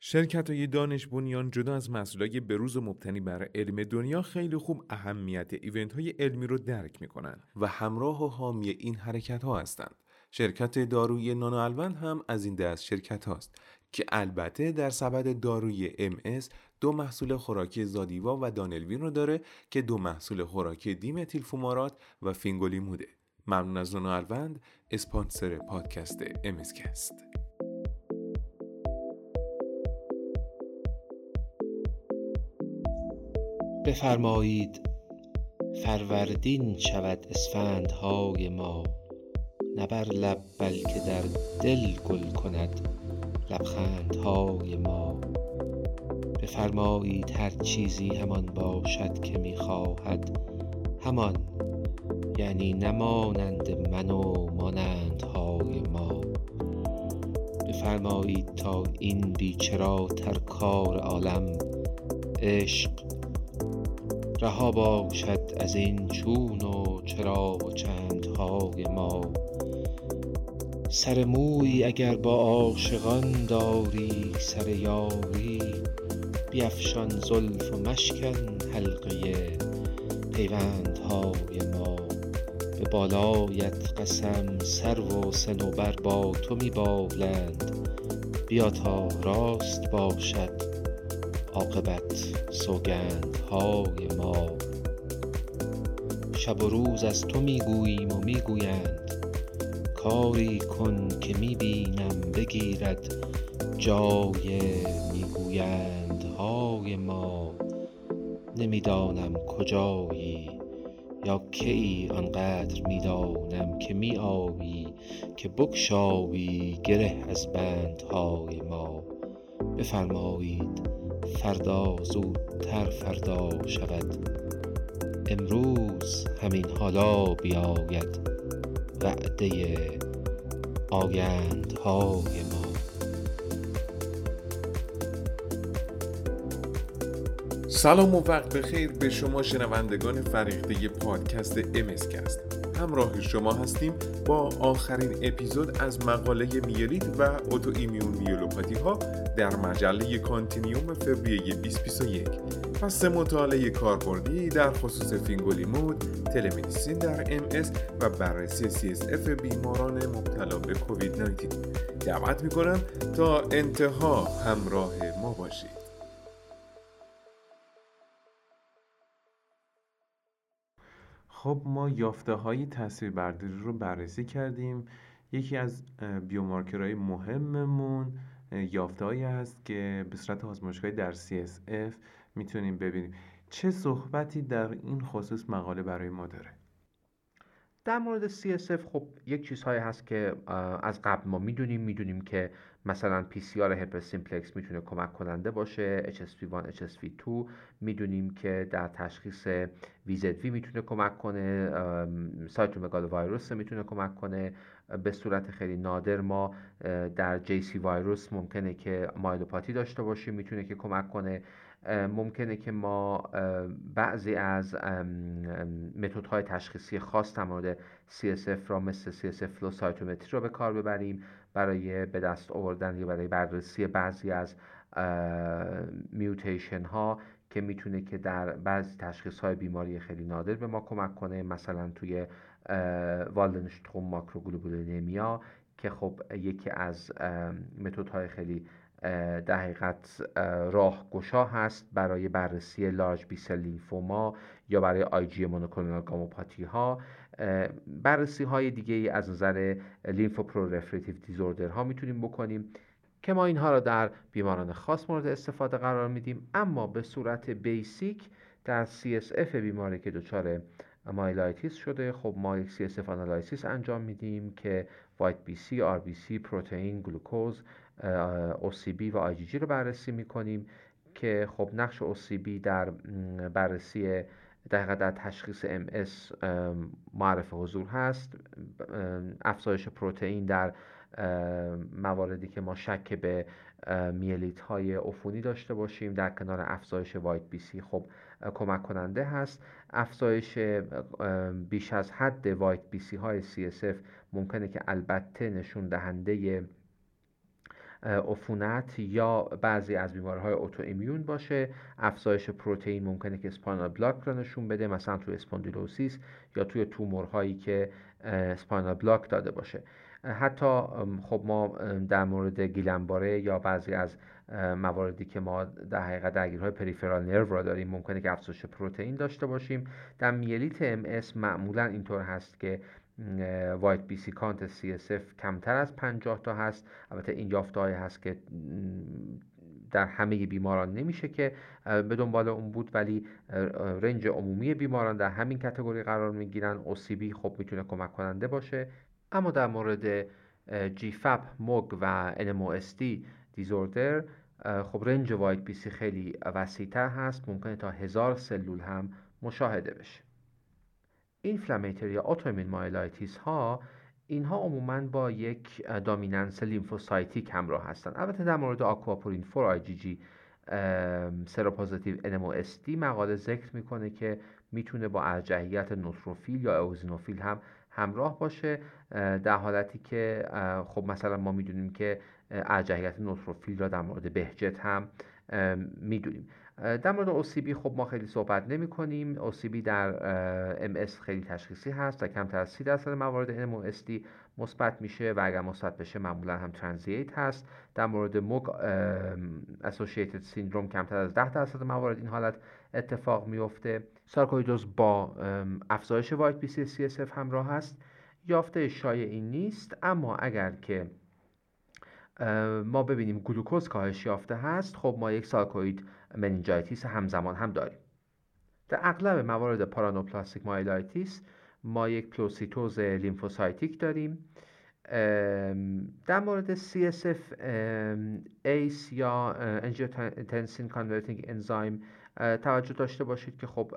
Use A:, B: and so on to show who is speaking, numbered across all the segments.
A: شرکت های دانش بنیان جدا از مسئولای بروز و مبتنی بر علم دنیا خیلی خوب اهمیت ایونت های علمی رو درک می‌کنن و همراه و حامی این حرکت ها هستند. شرکت داروی نانوالوند هم از این دست شرکت هاست که البته در سبد داروی MS دو محصول خوراکی زادیوا و دانلوین رو داره که دو محصول خوراکی دیمتیل فومارات و فینگولیموده. ممنون از نانوالوند اسپانسر پادکست امسکست.
B: بفرمایید فروردین شود اسفندهای ما. نه بر لب بلکه در دل گل کند لبخندهای ما. بفرمایید هر چیزی همان باشد که می‌خواهد همان یعنی نمانند من و مانندهای ما. بفرمایید تا این بیچراتر کار عالم عشق رها باشد از این چون و چرا و چندهای ما. سر موی اگر با عاشقان داری سر یاری بیفشان زلف و مشکن حلقه پیوندهای ما. به بالایت قسم سر و سنوبر با تو می بالند بیا تا راست باشد عاقبت سوگندهای ما. شب و روز از تو می‌گوییم و می‌گویند کاری کن که می‌بینم بگیرد جای میگویندهای ما. نمی‌دانم کجایی یا کی آنقدر می‌دانم که میآیی که بگشایی گره از بندهای ما. بفرمایید فردا زودتر فردا شود. امروز همین حالا بیاید وعده آیندهای ما.
A: سلام و وقت بخیر به شما شنوندگان فریقده پادکست امسکست. همراه شما هستیم با آخرین اپیزود از مقاله میلیت و autoimmune myelopathy ها در مجله Continuum فوریه 2021 و سه مطالعه کاربردی در خصوص fingolimod، telemedicine در MS و بررسی CSF بیماران مبتلا به کووید 19 دعوت می‌کنم تا انتها همراه ما باشید. خب ما یافته های تصویر برداری رو بررسی کردیم. یکی از biomarker های مهممون یافته هایی هست که به صورت آزمایشگاهی در CSF می‌تونیم ببینیم. چه صحبتی در این خصوص مقاله برای ما داره؟
C: در مورد CSF خب یک چیزهایی هست که از قبل ما می‌دونیم. می‌دونیم که مثلا PCR herpes simplex می‌تونه کمک کننده باشه HSV1 HSV2 می‌دونیم که در تشخیص VZV می‌تونه کمک کنه سایتومگال ویروس می‌تونه کمک کنه. به صورت خیلی نادر ما در JC ویروس ممکنه که مایلوپاتی داشته باشیم می‌تونه که کمک کنه. ممکنه که ما بعضی از متدهای تشخیصی خاص در مورد CSF را مثل CSF فلو سایتومتری رو به کار ببریم. برای به دست آوردن یا برای بررسی بعضی از mutation ها که می‌تونه که در بعضی تشخیص های بیماری خیلی نادر به ما کمک کنه مثلا توی Waldenström macroglobulinemia که خب یکی از متدهای خیلی در حقیقت راهگشا هست برای بررسی large B-cell lymphoma یا برای Ig monoclonal gammopathy ها بررسی های دیگه ای از نظر lymphoproliferative disorder ها می‌تونیم بکنیم که ما اینها را در بیماران خاص مورد استفاده قرار میدیم. اما به صورت basic در CSF بیماری که دچار myelitis شده خب ما یک CSF analysis انجام میدیم که white BC، RBC، پروتئین، گلوکوز، OCB و IgG رو بررسی می‌کنیم که خب نقش OCB در بررسی دقیقا در تشخیص MS معرف حضور هست. افزایش پروتئین در مواردی که ما شک به میلیت های عفونی داشته باشیم. در کنار افزایش white BC خب کمک کننده هست. افزایش بیش از حد white BC های CSF ممکنه که البته نشون دهنده عفونت یا بعضی از بیماریهای autoimmune باشه. افزایش پروتئین ممکنه که spinal block را نشون بده مثلا توی spondylosis یا توی تومورهایی که spinal block داده باشه. حتی خب ما در مورد Guillain-Barré یا بعضی از مواردی که ما در حقیقت درگیری‌های peripheral nerve را داریم ممکنه که افزایش پروتئین داشته باشیم. در میلیت ام اس معمولا اینطور هست که white BC count CSF کمتر از 50 تا هست. البته این یافته هست که در همه بیماران نمیشه که به دنبال اون بود ولی رنج عمومی بیماران در همین category قرار می‌گیرن. OCB خب می‌تونه کمک کننده باشه. اما در مورد GFAP MOG و NMOSD disorder خب رنج white BC خیلی وسیعتر هست. ممکنه تا هزار سلول هم مشاهده بشه. inflammatory یا autoimmune myelitis ها اینها عموما با یک dominance lymphocytic همراه هستند البته در مورد aquaporin 4 IgG سروپوزیتیو NMOSD مقاله ذکر می‌کنه که می‌تونه با ارجحیت نوتروفیل یا اوزینوفیل هم همراه باشه در حالتی که خب مثلا ما می‌دونیم که ارجحیت نوتروفیل را در مورد بهجت هم می‌دونیم. در مورد OCB خب ما خیلی صحبت نمی کنیم OCB در MS خیلی تشخیصی هست و کمتر از 30 درصد موارد NMOSD مثبت میشه و اگر مثبت بشه معمولا هم ترانزیت هست. در مورد MOG associated syndrome کمتر از 10 درصد موارد این حالت اتفاق میفته سارکویدوز با افزایش white BC CSF همراه هست یافته شایع این نیست اما اگر که ما ببینیم گلوکوز کاهش یافته هست خب ما یک sarcoid meningitis همزمان هم داریم. در اغلب موارد paraneoplastic myelitis ما یک پلئوسیتوز lymphocytic داریم. در مورد CSF ACE یا angiotensin converting enzyme توجه داشته باشید که خب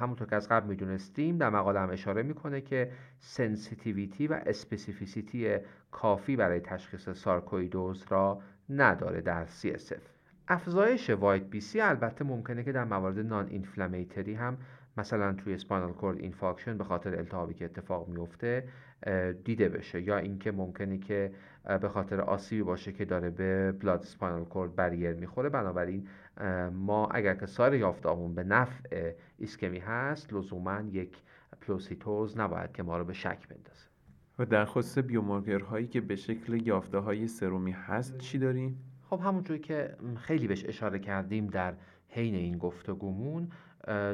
C: همونطور که از قبل می‌دونستیم در مقاله هم اشاره می‌کنه که sensitivity و specificity کافی برای تشخیص سارکویدوز را نداره در CSF افزایش white BC البته ممکنه که در موارد non-inflammatory هم مثلا توی spinal cord infarction به خاطر التهابی که اتفاق میفته دیده بشه. یا اینکه ممکنه که به خاطر آسیبی باشه که داره به blood spinal cord barrier می‌خوره. بنابراین ما اگر که سایر یافتهامون به نفع ایسکمی هست لزوما یک پلئوسیتوز نباید که ما رو به شک بندازه
A: و در خصوص biomarker هایی که به شکل یافته های سرومی هست چی داریم؟
C: خب همونجوری که خیلی بهش اشاره کردیم در حین این گفتگومون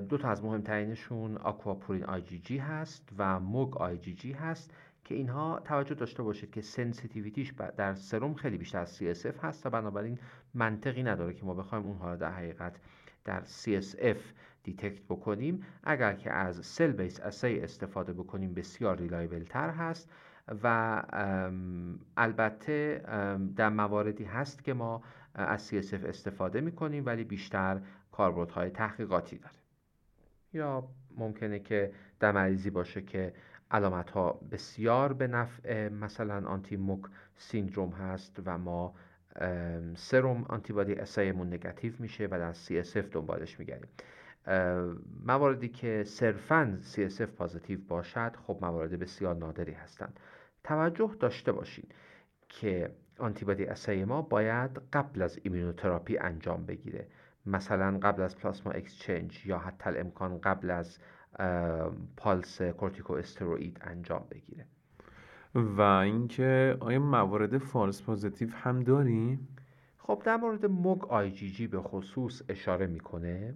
C: دو تا از مهمترینشون aquaporin IgG هست و MOG IgG هست که اینها توجه داشته باشید که sensitivity ش در سرم خیلی بیشتر از CSF هست و بنابراین منطقی نداره که ما بخوایم اونها رو در حقیقت در CSF detect بکنیم. اگر که از cell-based assay استفاده بکنیم بسیار reliable تر هست و البته در مواردی هست که ما از CSF استفاده می کنیم ولی بیشتر کاربردهای تحقیقاتی داره یا ممکنه که در مریضی باشه که علامت ها بسیار به نفع مثلا anti-MOG syndrome هست و ما serum antibody assay مون negative میشه و در CSF دنبالش میگردیم. مواردی که صرفا CSF positive باشد خب موارد بسیار نادری هستند. توجه داشته باشید که antibody assay ما باید قبل از ایمونوتراپی انجام بگیره. مثلا قبل از plasma exchange یا حتی‌الامکان قبل از pulse corticosteroid انجام بگیره
A: و اینکه آیا موارد false positive هم داریم؟
C: خب در مورد MOG IgG به خصوص اشاره می‌کنه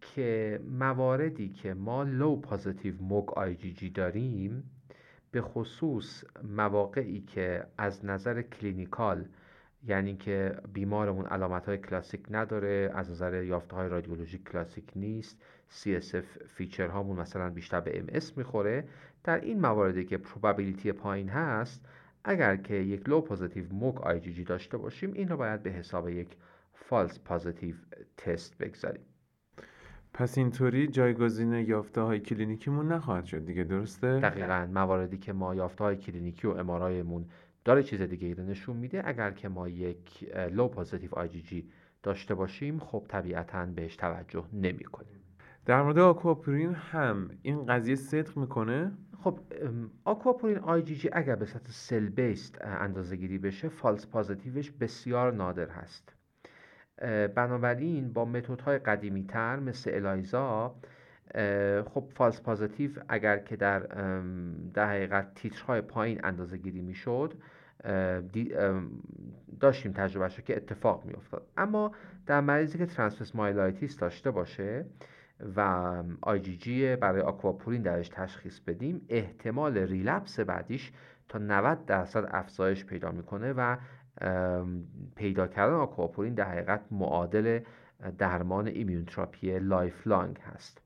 C: که مواردی که ما low positive MOG IgG داریم به خصوص مواقعی که از نظر clinical یعنی که بیمارمون علامت های کلاسیک نداره از نظر یافته های رادیولوژیک کلاسیک نیست CSF feature هامون مثلا بیشتر به MS می‌خوره در این مواردی که probability پایین هست اگر که یک low positive MOG IgG داشته باشیم این رو باید به حساب یک false positive test بگذاریم.
A: پس اینطوری جایگزین یافته های کلینیکیمون نخواهد شد دیگه درسته؟
C: دقیقا. مواردی که ما یافته های کلینیکی و MRI مون داره چیز دیگه ای رو نشون میده اگر که ما یک low positive IgG داشته باشیم خب طبیعتا بهش توجه نمی کنیم
A: در مورد aquaporin هم این قضیه صدق می‌کنه؟
C: خب aquaporin IgG اگر به صورت cell-based اندازه گیری بشه false positive ش بسیار نادر هست. بنابراین با متدهای قدیمی تر مثل الایزا خب false positive اگر که در در حقیقت تیترهای پایین اندازه گیری می‌شد داشتیم تجربهش که اتفاق میافتاد. اما در مریضی که transverse myelitis داشته باشه و IgG برای aquaporin درش تشخیص بدیم احتمال relapse بعدیش تا 90 درصد افزایش پیدا می‌کنه و پیدا کردن aquaporin در حقیقت معادل درمان immunotherapy lifelong هست.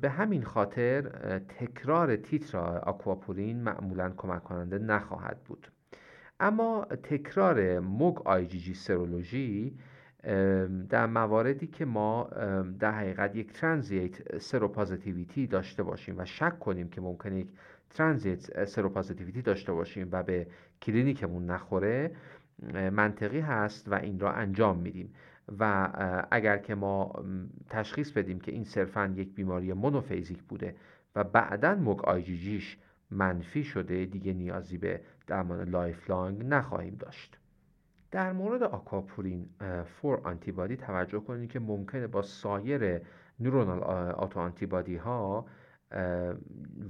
C: به همین خاطر تکرار تیتر aquaporin معمولا کمک کننده نخواهد بود. اما تکرار MOG IgG serology در مواردی که ما در حقیقت یک transient seropositivity داشته باشیم و شک کنیم که ممکنه یک transient seropositivity داشته باشیم و به کلینیکمون نخوره منطقی هست و این را انجام میدیم. و اگر که ما تشخیص بدیم که این صرفا یک بیماری monophasic بوده و بعدا MOG IgG ش منفی شده دیگه نیازی به درمان lifelong نخواهیم داشت. در مورد aquaporin-4 antibody توجه کنید که ممکنه با سایر neuronal autoantibody ها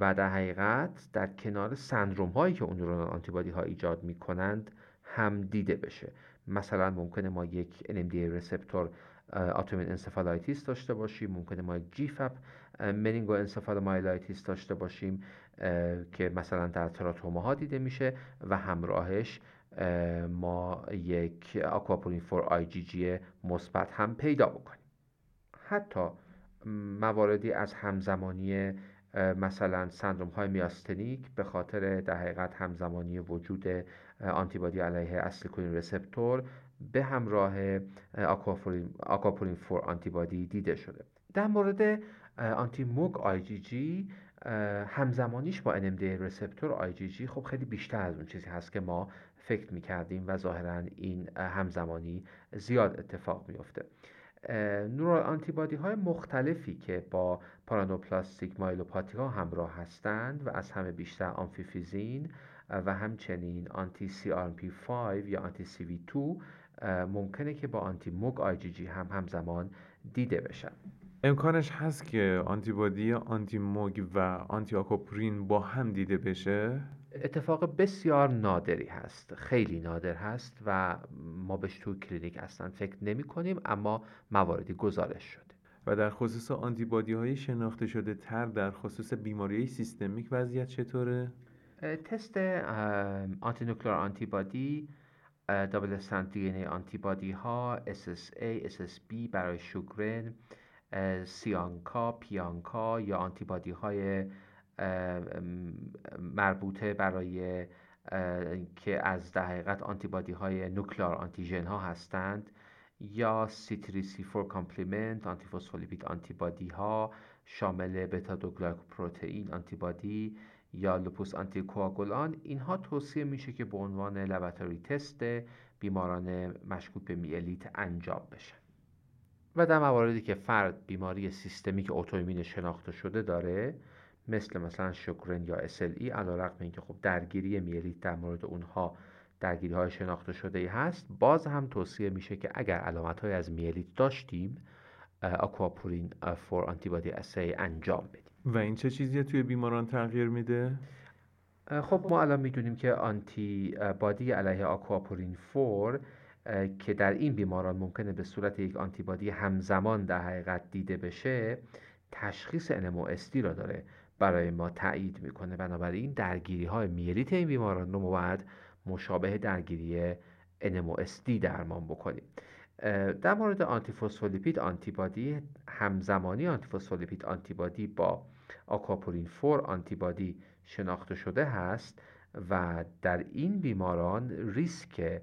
C: و در حقیقت در کنار سندروم هایی که اون neuronal antibody ها ایجاد می کنند هم دیده بشه. مثلا ممکنه ما یک NMDA receptor autoimmune encephalitis داشته باشیم ممکنه ما یک GFAP meningoencephalomyelitis داشته باشیم که مثلا در teratoma دیده میشه و همراهش ما یک aquaporin-4 IgG مثبت هم پیدا بکنیم. حتی مواردی از همزمانی مثلا سندروم های myasthenic به خاطر در حقیقت همزمانی وجود آنتیبادی علیه acetylcholine receptor به همراه aquaporin-4 antibody دیده شده. در مورد anti-MOG IgG همزمانیش با NMDA receptor IgG خب خیلی بیشتر از اون چیزی هست که ما فکر می‌کردیم و ظاهرا این همزمانی زیاد اتفاق میفته neural antibody های مختلفی که با paraneoplastic myelopathy ها همراه هستند و از همه بیشتر amphiphysin و همچنین آنتی پی 5 یا آنتی سی وی 2 ممکنه که با anti-MOG IgG هم همزمان دیده بشن
A: امکانش هست که آنتیبادی anti-MOG و anti-aquaporin با هم دیده بشه؟
C: اتفاق بسیار نادری هست خیلی نادر هست و ما بهش تو کلینیک اصلا فکر نمی کنیم اما مواردی گزارش شده
A: و در خصوص آنتیبادی های شناخته شده تر در خصوص بیماری سیستمیک وضعیت چطوره؟
C: تست آنتی نوکلار آنتیبادی دابل استند دی آنتیبادی ها SSA, SSB برای شوگرن سیانکا، پیانکا یا آنتیبادی های مربوطه برای که از در حقیقت آنتیبادی های نوکلار آنتیژن ها هستند یا سی فور کامپلیمنت آنتیفوسفولیپید آنتیبادی ها شامل بتا دو پروتئین آنتیبادی یا لوپوس آنتیکواگولان اینها توصیه میشه که به عنوان لباتوری تست بیماران مشکوک به میلیت انجام بشه. و در مواردی که فرد بیماری سیستمیک اتویمین شناخته شده داره مثل مثلا شکرن یا SLE علا رقم اینکه خب درگیری میلیت در مورد اونها درگیری های شناخته شده ای هست. باز هم توصیه میشه که اگر علامت های از میلیت داشتیم اکواپورین فور آنتیبادی اسی انجام بدیم.
A: و این چه چیزی توی بیماران تغییر میده؟
C: خب ما الان می‌دونیم که آنتی بادی علیه آکواپورین فور که در این بیماران ممکنه به صورت یک آنتیبادی همزمان در حقیقت دیده بشه تشخیص NMOSD را داره. برای ما تایید می‌کنه. بنابراین درگیری های میلیت این بیماران رو باید مشابه درگیری NMOSD درمان بکنیم. در مورد آنتیفوسفولیپید آنتیبادی همزمانی آنتیفوسفولیپید آنتیبادی با آکاپورین 4 آنتیبادی شناخته شده هست و در این بیماران ریسک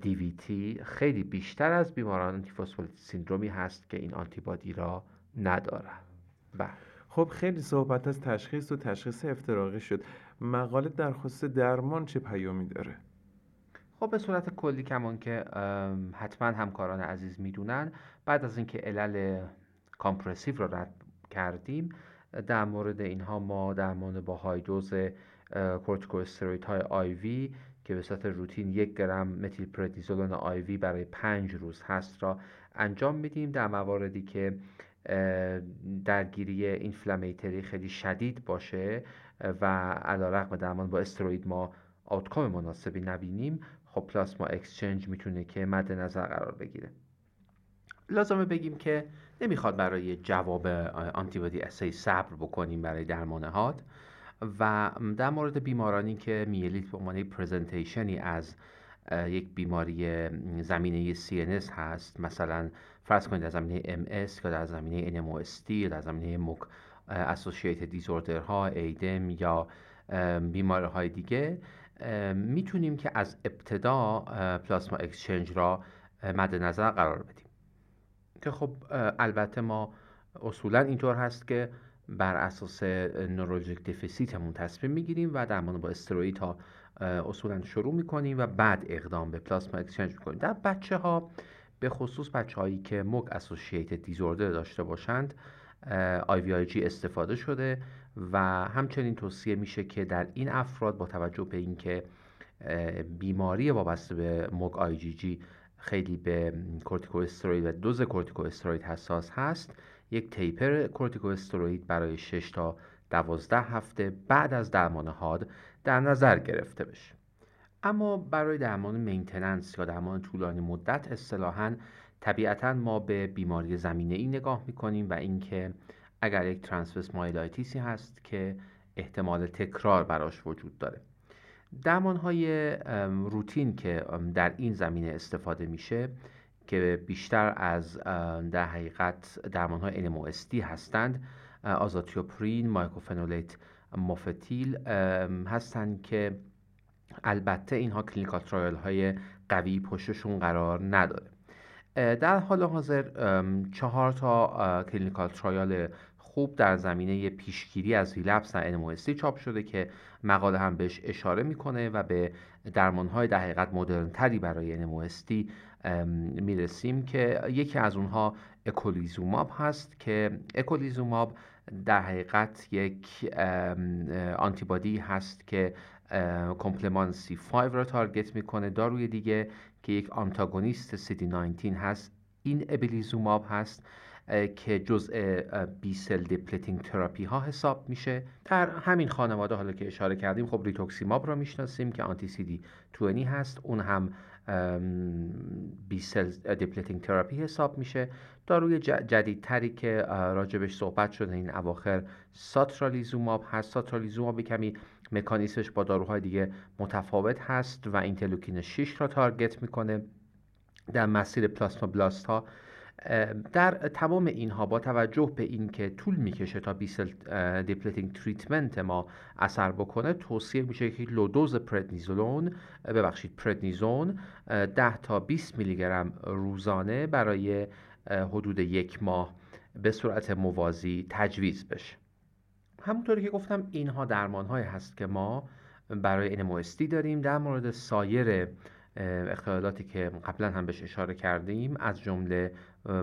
C: دیویتی خیلی بیشتر از بیماران آنتیفوسفولیپید سیندرومی هست که این آنتیبادی را ندارند.
A: بله. خب خیلی صحبت از تشخیص و تشخیص افتراقی شد. مقاله در خصوص درمان چه پیامی داره؟
C: خب به صورت کلی کمان که حتما همکاران عزیز می‌دونن. بعد از اینکه علل کامپرسیو رو رد کردیم در مورد اینها ما درمان با های دوز کورتیکوستروید های آیوی که به صورت روتین یک گرم متیل پردیزولون آیوی برای پنج روز هست را انجام میدیم. در مواردی که درگیری اینفلامیتری خیلی شدید باشه و علا رقم درمان با استروید ما آوتکام مناسبی نبینیم خب پلاسما اکسچنج می‌تونه که مد نظر قرار بگیره. لازمه بگیم که نمی‌خواد برای جواب آنتیبادی اسی صبر بکنیم برای درمان هات. و در مورد بیمارانی که میلیت به عنوان پرزنتیشنی از یک بیماری زمینه CNS هست. مثلا فرض کنید در زمینه MS یا در زمینه NMOSD یا در زمینه موک اسوسییتد دیزوردر ها ایدم یا بیماری های دیگه می‌تونیم که از ابتدا پلاسما اکسچنج را مد نظر قرار بدیم. که خب البته ما اصولا اینطور هست که بر اساس نورولوژیک دفیسیتمون تصمیم می‌گیریم و درمان با استروئید ها اصولا شروع می‌کنیم و بعد اقدام به پلاسما اکسچنج می‌کنیم. در بچه ها به خصوص بچه هایی که MOG associated disorder داشته باشند IVIG استفاده شده و همچنین توصیه میشه که در این افراد با توجه به اینکه بیماری وابسته به MOG IgG خیلی به کورتیکوستروید و دوز کورتیکوستروید حساس هست یک taper کورتیکوستروید برای 6 تا 12 هفته بعد از درمان حاد در نظر گرفته بشه. اما برای درمان maintenance یا درمان طولانی مدت اصطلاحا طبیعتا ما به بیماری زمینه ای نگاه می‌کنیم و اینکه اگر یک transverse myelitis ی هست که احتمال تکرار براش وجود داره. درمان های روتین که در این زمینه استفاده میشه که بیشتر از در حقیقت درمان های NMOSD هستند azathioprine، mycophenolate mofetil هستند که البته اینها clinical trial های قوی پشتشون قرار نداره. در حال حاضر چهار تا clinical trial خوب در زمینه پیشگیری از relapse در NMOSD چاپ شده که مقاله هم بهش اشاره می‌کنه و به درمانهای در حقیقت مدرن برای NMOSD می‌رسیم که یکی از اونها eculizumab هست که eculizumab در حقیقت یک آنتیبادی هست که complement C5 را target می‌کنه. داروی دیگه که یک antagonist CD19 هست inebilizumab هست که جزء B-cell depleting therapy ها حساب میشه. در همین خانواده حالا که اشاره کردیم خب rituximab را می‌شناسیم که anti-CD20 هست. اون هم B-cell depleting therapy حساب میشه. داروی جدیدتری که راجبش صحبت شده این اواخر ساترالیزوماب هست. ساترالیزوماب کمی مکانیسمش با داروهای دیگه متفاوت هست و interleukin 6 را target می‌کنه. در مسیر plasmablast ها در تمام اینها با توجه به اینکه طول می‌کشه تا B-cell depleting treatment ما اثر بکنه توصیه میشه که low dose پردنیزولون ببخشید پردنیزون 10 تا 20 میلی گرم روزانه برای حدود یک ماه به صورت موازی تجویز بشه. همونطوری که گفتم اینها درمان هست که ما برای NMOSD داریم در مورد سایر اختلالاتی که قبلا هم بهش اشاره کردیم از جمله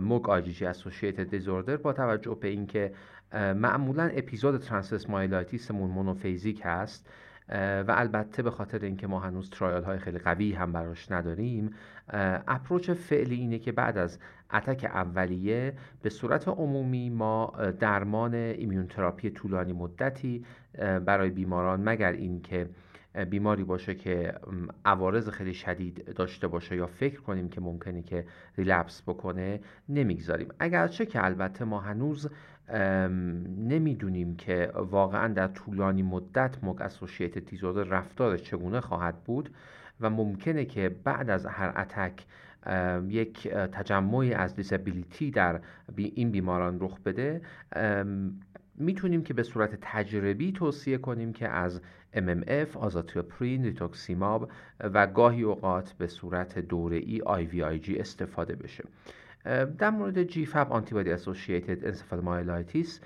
C: موگ آجیجی اسوسییتد دیزوردر با توجه به اینکه معمولا اپیزود ترانس مون مونوفیزیک هست و البته به خاطر اینکه ما هنوز ترایال های خیلی قوی هم براش نداریم اپروچ فعلی اینه که بعد از اتک اولیه به صورت عمومی ما درمان ایمیون تراپی طولانی مدتی برای بیماران مگر اینکه بیماری باشه که عوارض خیلی شدید داشته باشه یا فکر کنیم که ممکنه که ریلپس بکنه نمی‌گذاریم. اگرچه که البته ما هنوز نمی‌دونیم که واقعا در طولانی مدت موگ اسوشیت دیزوردر رفتارش چگونه خواهد بود و ممکنه که بعد از هر اتک یک تجمعی از دیسابیلیتی در این بیماران رخ بده می‌تونیم که به صورت تجربی توصیه کنیم که از MMF، آزاتیوپرین، ریتوکسیماب و گاهی اوقات به صورت دوره ای IVIG استفاده بشه. در مورد GFAP antibody associated encephalomyelitis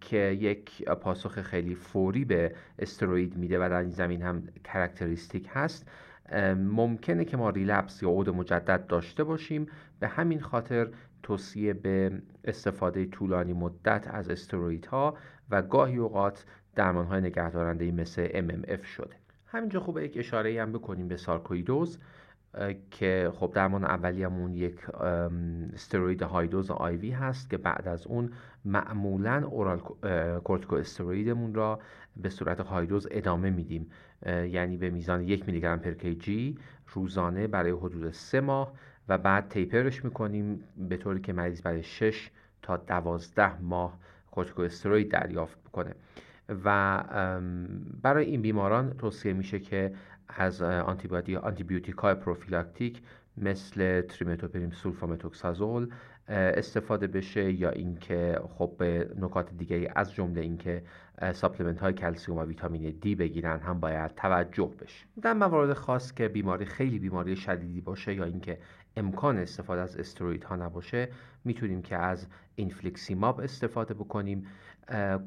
C: که یک پاسخ خیلی فوری به استروید میده و در این زمینه هم characteristic هست ممکنه که ما relapse یا عود مجدد داشته باشیم. به همین خاطر توصیه به استفاده طولانی مدت از استروئیدها و گاهی اوقات درمان های نگهدارنده مثل MMF شده. همینجا خوبه یک اشاره هم بکنیم به سارکویدوز که خب درمان اولیه‌مون یک استروید high dose IV هست که بعد از اون معمولا oral corticosteroid مون را به صورت high dose ادامه میدیم. یعنی به میزان یک میلی گرم per روزانه برای حدود سه ماه و بعد taper ش می‌کنیم به طوری که مریض برای 6 تا 12 ماه کورتیکو استروید دریافت بکنه. و برای این بیماران توصیه میشه که از آنتیبیوتیک های prophylactic مثل تریمتوپریم سولفامتوکسازول استفاده بشه یا اینکه خب به نکات دیگه از جمله اینکه supplement های کلسیوم و ویتامین دی بگیرن هم باید توجه بشه. در موارد خاص که بیماری خیلی بیماری شدیدی باشه یا اینکه امکان استفاده از استروید ها نباشه می‌تونیم که از اینفلیکسیماب استفاده بکنیم.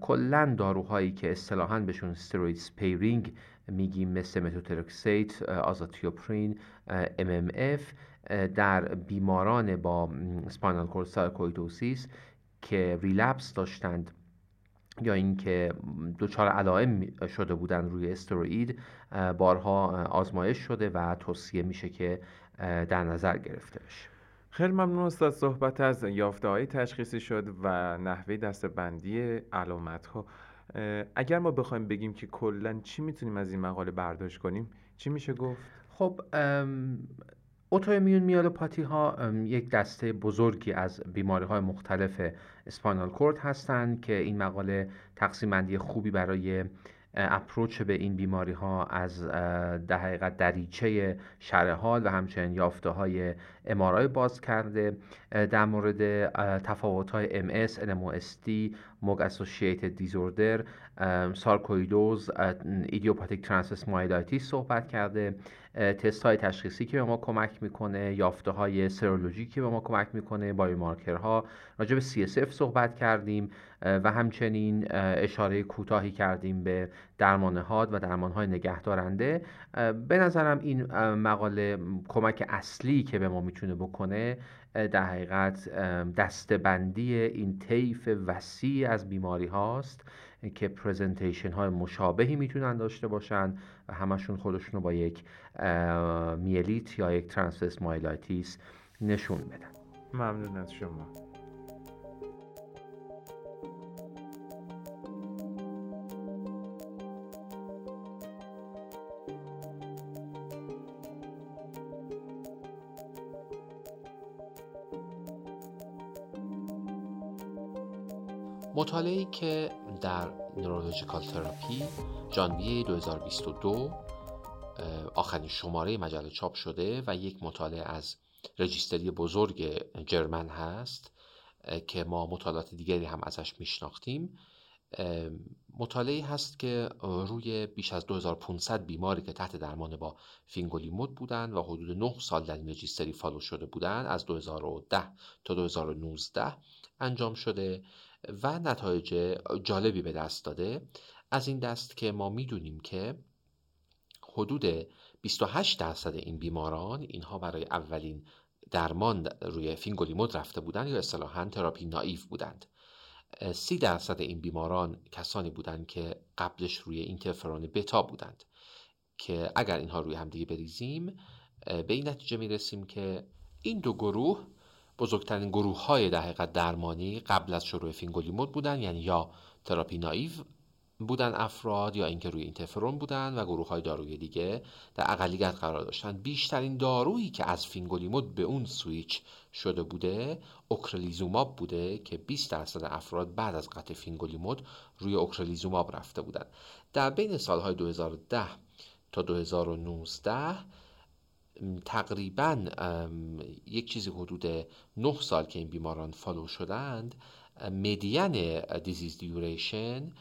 C: کلا داروهایی که اصطلاحا بهشون steroid sparing میگیم مثل متوترکسات آزاتیوپرین MMF در بیماران با spinal cord sarcoidosis که relapse داشتند. یا اینکه دچار علائم شده بودن روی استروئید بارها آزمایش شده و توصیه میشه که در نظر گرفته بشه.
A: خیلی ممنون استاد صحبت از یافته های تشخیصی شد و نحوه دسته‌بندی علامت ها اگر ما بخوایم بگیم که کلا چی می‌تونیم از این مقاله برداشت کنیم چی میشه گفت؟
C: خب اوتومیون میالوپاتی ها یک دسته بزرگی از بیماری های مختلف اسپانال کورد هستند که این مقاله تقسیم خوبی برای اپروچ به این بیماری ها از در حقیقت دریچه شرح حال و همچنین یافته های امارای باز کرده. در مورد تفاوت های MS, NMOSD, موگ اسوسییتد دیزوردر سارکویدوز ایدیوپاتیک ترانس صحبت کرده. تست های تشخیصی که به ما کمک می‌کنه یافته های سرولوژی که به ما کمک می‌کنه ها راجع به CSF صحبت کردیم و همچنین اشاره کوتاهی کردیم به درمان هاد و درمان های نگهدارنده به نظرم این مقاله کمک اصلی که به ما می‌تونه بکنه در حقیقت دسته‌بندی این طیف وسیع از بیماری هاست که presentation های مشابهی می‌تونن داشته باشن و همشون خودشون رو با یک میلیت یا یک transverse myelitis نشون بدن.
A: ممنون از شما.
B: مطالعه که در Neurological Therapy ژانویه 2022 آخرین شماره مجله چاپ شده و یک مطالعه از registry بزرگ German هست که ما مطالعات دیگری هم ازش میشناختیم. مطالعه هست که روی بیش از 2500 بیماری که تحت درمان با فینگولیمود بودند و حدود 9 سال در این registry follow شده بودند از 2010 تا 2019 انجام شده. و نتایج جالبی به دست داده. از این دست که ما می‌دونیم که حدود 28 درصد این بیماران اینها برای اولین درمان روی فینگولیمود رفته بودند یا اصطلاحا therapy naive بودند. سی درصد این بیماران کسانی بودند که قبلش روی اینترفرون بتا بودند که اگر اینها روی همدیگه بریزیم به این نتیجه می‌رسیم که این دو گروه بزرگترین گروه های در حقیقت درمانی قبل از شروع فینگولیمود بودن یعنی یا therapy naive بودن افراد یا اینکه روی اینترفرون بودن و گروه های داروی دیگه در اقلیت قرار داشتن. بیشترین دارویی که از فینگولیمود به اون سویچ شده بوده اوکرلیزوماب بوده که 20 درصد افراد بعد از قطع فینگولیمود روی اوکرلیزوماب رفته بودن. در بین سالهای 2010 تا 2019 تقریبا یک چیزی حدود 9 سال که این بیماران follow شدند median disease duration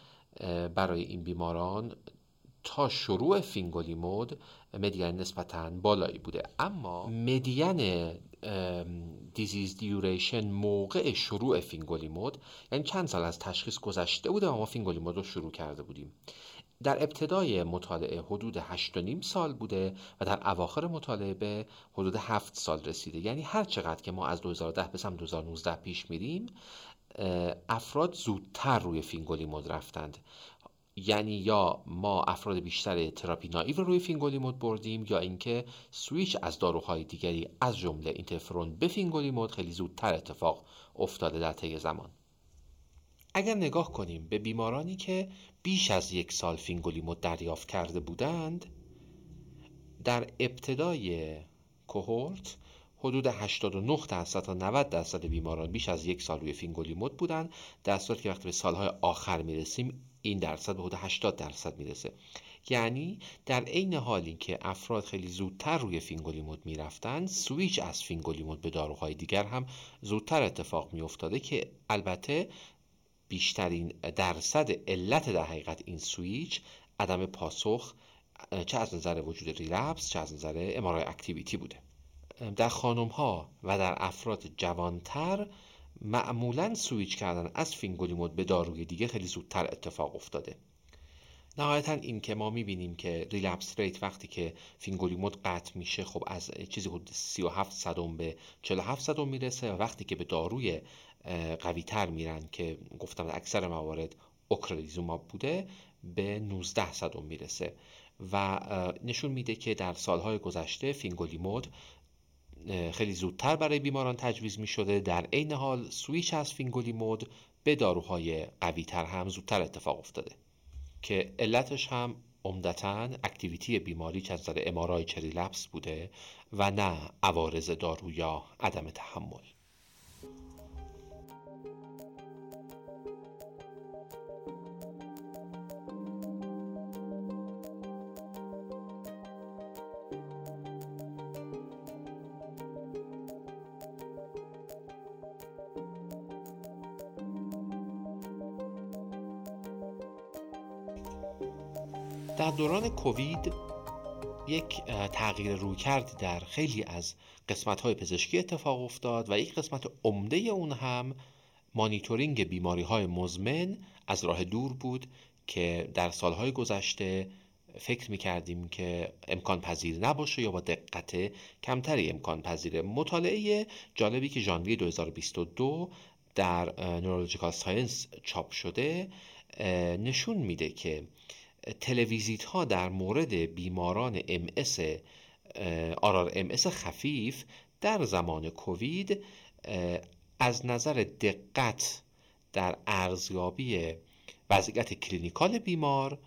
B: برای این بیماران تا شروع فینگولیمود median نسبتا بالایی بوده. اما median disease duration موقع شروع فینگولیمود یعنی چند سال از تشخیص گذشته بوده و ما فینگولیمود رو شروع کرده بودیم.
C: در ابتدای مطالعه حدود 8.5 سال بوده و در اواخر مطالعه به حدود 7 سال رسیده. یعنی هر چقدر که ما از 2010 به سمت 2019 پیش میریم افراد زودتر روی فینگولیمود رفتند. یعنی یا ما افراد بیشتر therapy naive رو روی فینگولیمود بردیم یا اینکه سویچ از داروهای دیگری از جمله اینترفرون به فینگولیمود خیلی زودتر اتفاق افتاده در طی زمان. اگر نگاه کنیم به بیمارانی که بیش از یک سال فینگولیمود دریافت کرده بودند در ابتدای cohort حدود 89 درصد تا 90 درصد بیماران بیش از یک سال روی فینگولیمود بودند. در صورتی که وقتی به سالهای آخر می‌رسیم این درصد به حدود 80 درصد می‌رسه. یعنی در عین حالی که افراد خیلی زودتر روی فینگولیمود می‌رفتن سویچ از فینگولیمود به داروهای دیگر هم زودتر اتفاق میافتاده که البته بیشترین درصد علت در حقیقت این سویچ عدم پاسخ چه از نظر وجود relapse چه از نظر MRI activity بوده. در خانم ها و در افراد جوانتر معمولا سویچ کردن از فینگولیمود به داروی دیگه خیلی زودتر اتفاق افتاده. نهایتا این که ما می‌بینیم که relapse rate وقتی که فینگولیمود قطع میشه خب از چیزی حدود 37 صدم به 47 صدم می‌رسه و وقتی که به داروی قوی تر میرن که گفتم اکثر موارد اوکرلیزوماب بوده به 19 صدم می‌رسه. و نشون میده که در سالهای گذشته فینگولیمود خیلی زودتر برای بیماران تجویز می شده. در عین حال سویچ از فینگولیمود به داروهای قوی تر هم زودتر اتفاق افتاده که علتش هم عمدتا activity بیماری که از نظر MRI چه relapse بوده و نه عوارض دارو یا عدم تحمل. در دوران کووید یک تغییر رویکردی در خیلی از قسمت های پزشکی اتفاق افتاد و یک قسمت عمده اون هم مانیتورینگ بیماری های مزمن از راه دور بود که در سالهای گذشته فکر می کردیم که امکان پذیر نباشه یا با دقت کمتری امکان پذیره مطالعه جالبی که ژانویه 2022 در Neurological Science چاپ شده نشون میده که televisit ها در مورد بیماران RRMS خفیف در زمان کووید از نظر دقت در ارزیابی وضعیت clinical بیمار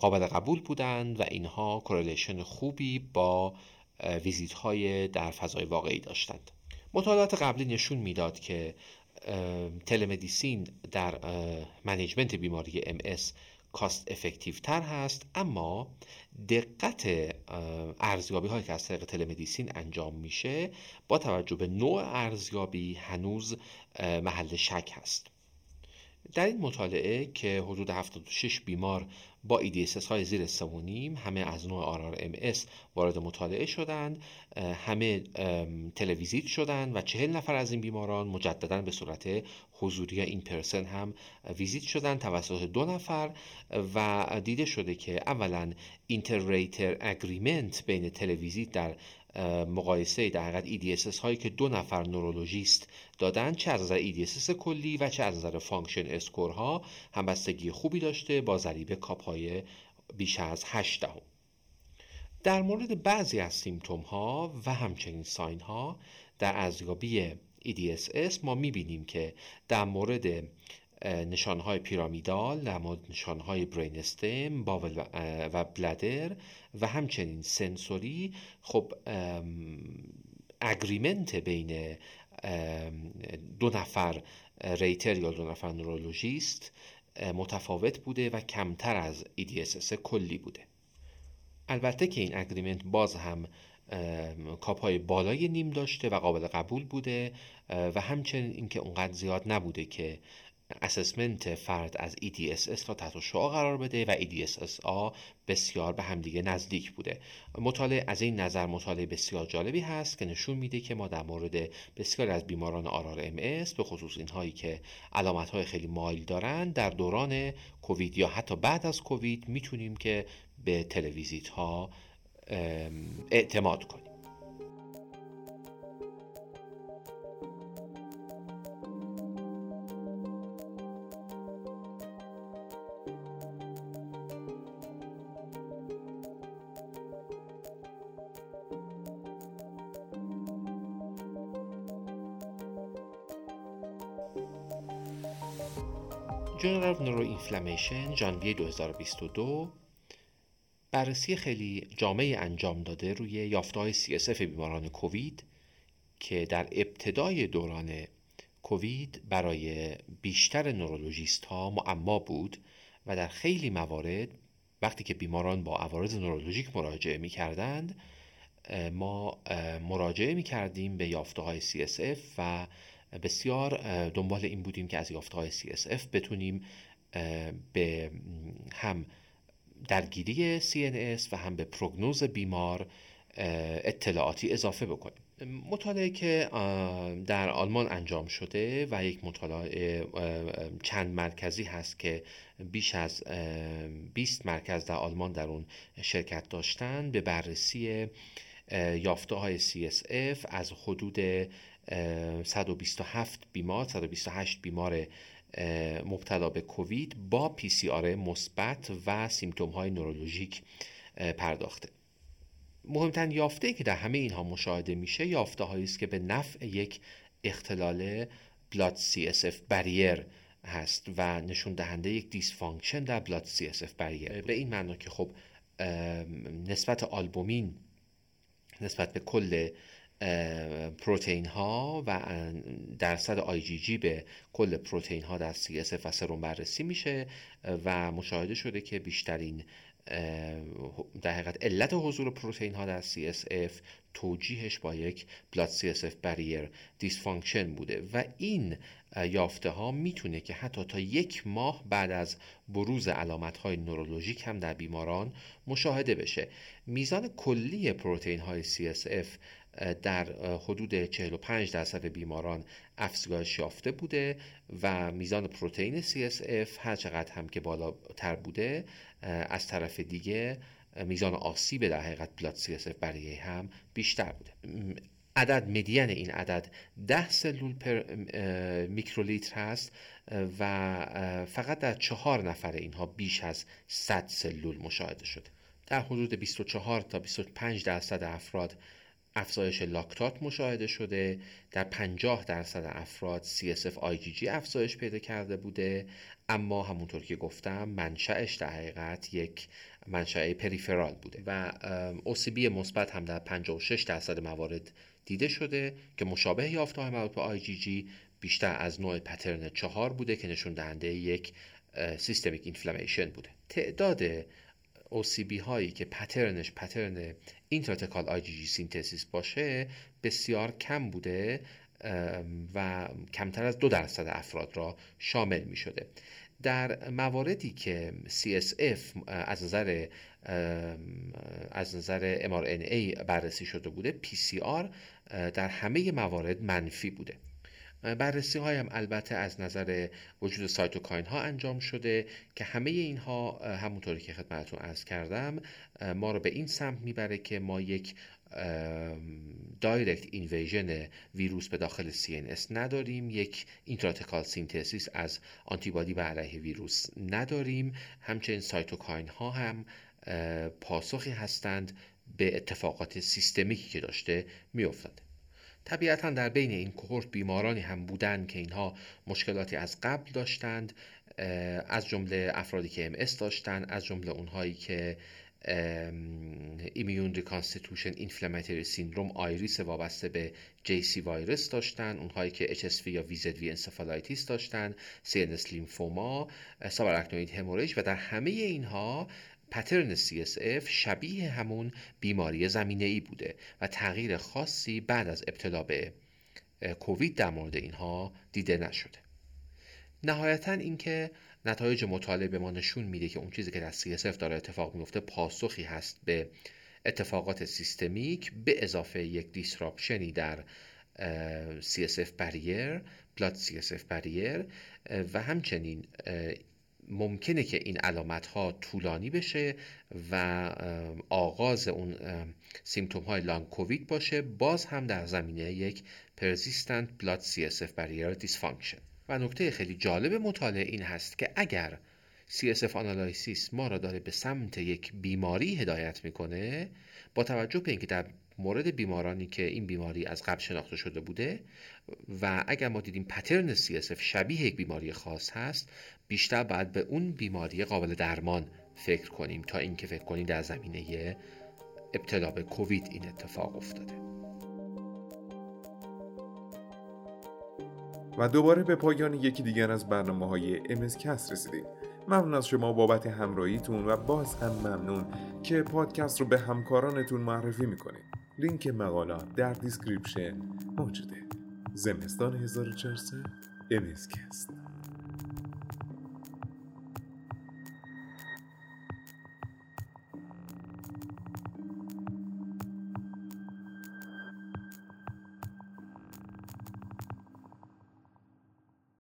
C: قابل قبول بودند و اینها correlation خوبی با ویزیت های در فضای واقعی داشتند. مطالعات قبلی نشون می‌داد که telemedicine در management بیماری MS cost effective تر هست اما دقت ارزیابی هایی که از طریق telemedicine انجام میشه با توجه به نوع ارزیابی هنوز محل شک هست. در این مطالعه که حدود 76 بیمار با EDSS های زیر سمونیم همه از نوع RRMS وارد مطالعه شدند همه televisit شدند و چهل نفر از این بیماران مجددا به صورت حضوری in person هم ویزیت شدند توسط دو نفر و دیده شده که اولا inter-rater agreement بین televisit در مقایسه در حقیقت EDSS هایی که دو نفر نورولوژیست دادن چه از نظر EDSS کلی و چه از نظر function score ها همبستگی خوبی داشته با ضریب kappa ی بیش از 8 دهم. در مورد بعضی از سیمتوم ها و همچنین ساین ها در ارزیابی EDSS ما می‌بینیم که در مورد نشانهای پیرامیدال در مورد نشانهای برین استم و بلدر و همچنین سنسوری خب اگریمنت بین دو نفر ریتر یا دو نفر نورولوژیست متفاوت بوده و کمتر از EDSS کلی بوده. البته که این اگریمنت باز هم کاپ های بالای نیم داشته و قابل قبول بوده و همچنین اینکه اونقدر زیاد نبوده که اسسمنت فرد از EDSS را تحت شعا قرار بده و EDSS بسیار به همدیگه نزدیک بوده. مطالعه از این نظر مطالعه بسیار جالبی هست که نشون میده که ما در مورد بسیاری از بیماران آرار ام به خصوص اینهایی که علامت های خیلی مایل دارند در دوران کووید یا حتی بعد از کووید می‌تونیم که به تلویزیت ها اعتماد کنیم. اینفلامیشن ژانویه 2022 بررسی خیلی جامعی انجام داده روی یافته‌های CSF بیماران کووید که در ابتدای دوران کووید برای بیشتر نورولوژیست ها معما بود و در خیلی موارد وقتی که بیماران با عوارض نورولوژیک مراجعه می کردند ما مراجعه می کردیم به یافته های CSF و بسیار دنبال این بودیم که از یافته های CSF بتونیم به هم درگیری CNS و هم به پروگنوز بیمار اطلاعاتی اضافه بکنیم. مطالعه که در آلمان انجام شده و یک مطالعه چند مرکزی هست که بیش از 20 مرکز در آلمان در اون شرکت داشتن به بررسی یافته های CSF از حدود 127 بیمار 128 بیمار مبتلا به کووید با PCR مثبت و symptom های نورولوژیک پرداخته. مهمترین یافته که در همه اینها مشاهده میشه یافته هایی است که به نفع یک اختلال blood CSF barrier هست و نشون دهنده یک dysfunction در blood CSF barrier به این معنا که خب نسبت آلبومین نسبت به کل پروتئین ها و درصد آی جی جی به کل پروتئین ها در CSF و سرم بررسی میشه و مشاهده شده که بیشترین در حقیقت علت حضور پروتئین ها در CSF توجیهش با یک blood CSF barrier dysfunction بوده و این یافته ها می‌تونه که حتی تا یک ماه بعد از بروز علامت های نورولوژیک هم در بیماران مشاهده بشه. میزان کلی پروتئین های CSF در حدود 45 درصد بیماران افزایش یافته بوده و میزان پروتئین CSF هر چقدر هم که بالاتر بوده از طرف دیگه میزان آسیب در حقیقت بلاد CSF برای هم بیشتر بوده. عدد مدین این عدد 10 سلول پر میکرولیتر هست و فقط در چهار نفر اینها بیش از 100 سلول مشاهده شده. در حدود 24 تا 25 درصد افراد افزایش لاکتات مشاهده شده. در 50 درصد افراد CSF IgG افزایش پیدا کرده بوده. اما همونطور که گفتم منشأش در حقیقت یک منشأ پریفرال بوده و OCB مثبت هم در 56 درصد موارد دیده شده که مشابه یافته های مربوط به IgG بیشتر از نوع pattern چهار بوده که نشون دهنده یک systemic inflammation بوده. تعداد OCB هایی که pattern ش pattern intrathecal IgG synthesis باشه بسیار کم بوده و کمتر از دو درصد افراد را شامل می شده در مواردی که CSF از نظر از نظر mRNA بررسی شده بوده PCR در همه موارد منفی بوده. بررسی های هم البته از نظر وجود cytokine ها انجام شده که همه اینها همونطوری که خدمتتون عرض کردم ما رو به این سمت می‌بره که ما یک direct invasion ویروس به داخل CNS نداریم یک intrathecal synthesis از آنتیبادی به علیه ویروس نداریم. همچنین cytokine ها هم پاسخی هستند به اتفاقات سیستمیکی که داشته میافتاده. طبیعتا در بین این cohort بیمارانی هم بودند که اینها مشکلاتی از قبل داشتند از جمله افرادی که MS داشتند از جمله اونهایی که immune reconstitution inflammatory syndrome IRIS وابسته به JC virus داشتن اونهایی که HSV یا VZV encephalitis داشتن CNS لیمفوما سابراکنوید هموریج و در همه اینها پترن CSF شبیه همون بیماری زمینه ای بوده و تغییر خاصی بعد از ابتلا به کووید در مورد اینها دیده نشده. نهایتا اینکه نتایج مطالعه به ما نشون میده که اون چیزی که در CSF داره اتفاق میفته پاسخی هست به اتفاقات سیستمیک به اضافه یک دیسراپشنی در CSF barrier blood CSF barrier و همچنین ممکنه که این علامت ها طولانی بشه و آغاز اون symptom های long COVID باشه باز هم در زمینه یک persistent blood CSF barrier dysfunction. و نکته خیلی جالب مطالعه این هست که اگر CSF analysis ما را داره به سمت یک بیماری هدایت می‌کنه با توجه به اینکه در مورد بیمارانی که این بیماری از قبل شناخته شده بوده و اگر ما دیدیم پترن CSF شبیه یک بیماری خاص هست بیشتر باید به اون بیماری قابل درمان فکر کنیم تا اینکه فکر کنیم در زمینه ابتلا به کووید این اتفاق افتاده.
A: و دوباره به پایان یکی دیگر از برنامه های امسکست رسیدیم. ممنون از شما بابت همراهیتون و باز هم ممنون که پادکست رو به همکارانتون معرفی می‌کنید. لینک مقالات در description موجوده. زمستان 1400 MScast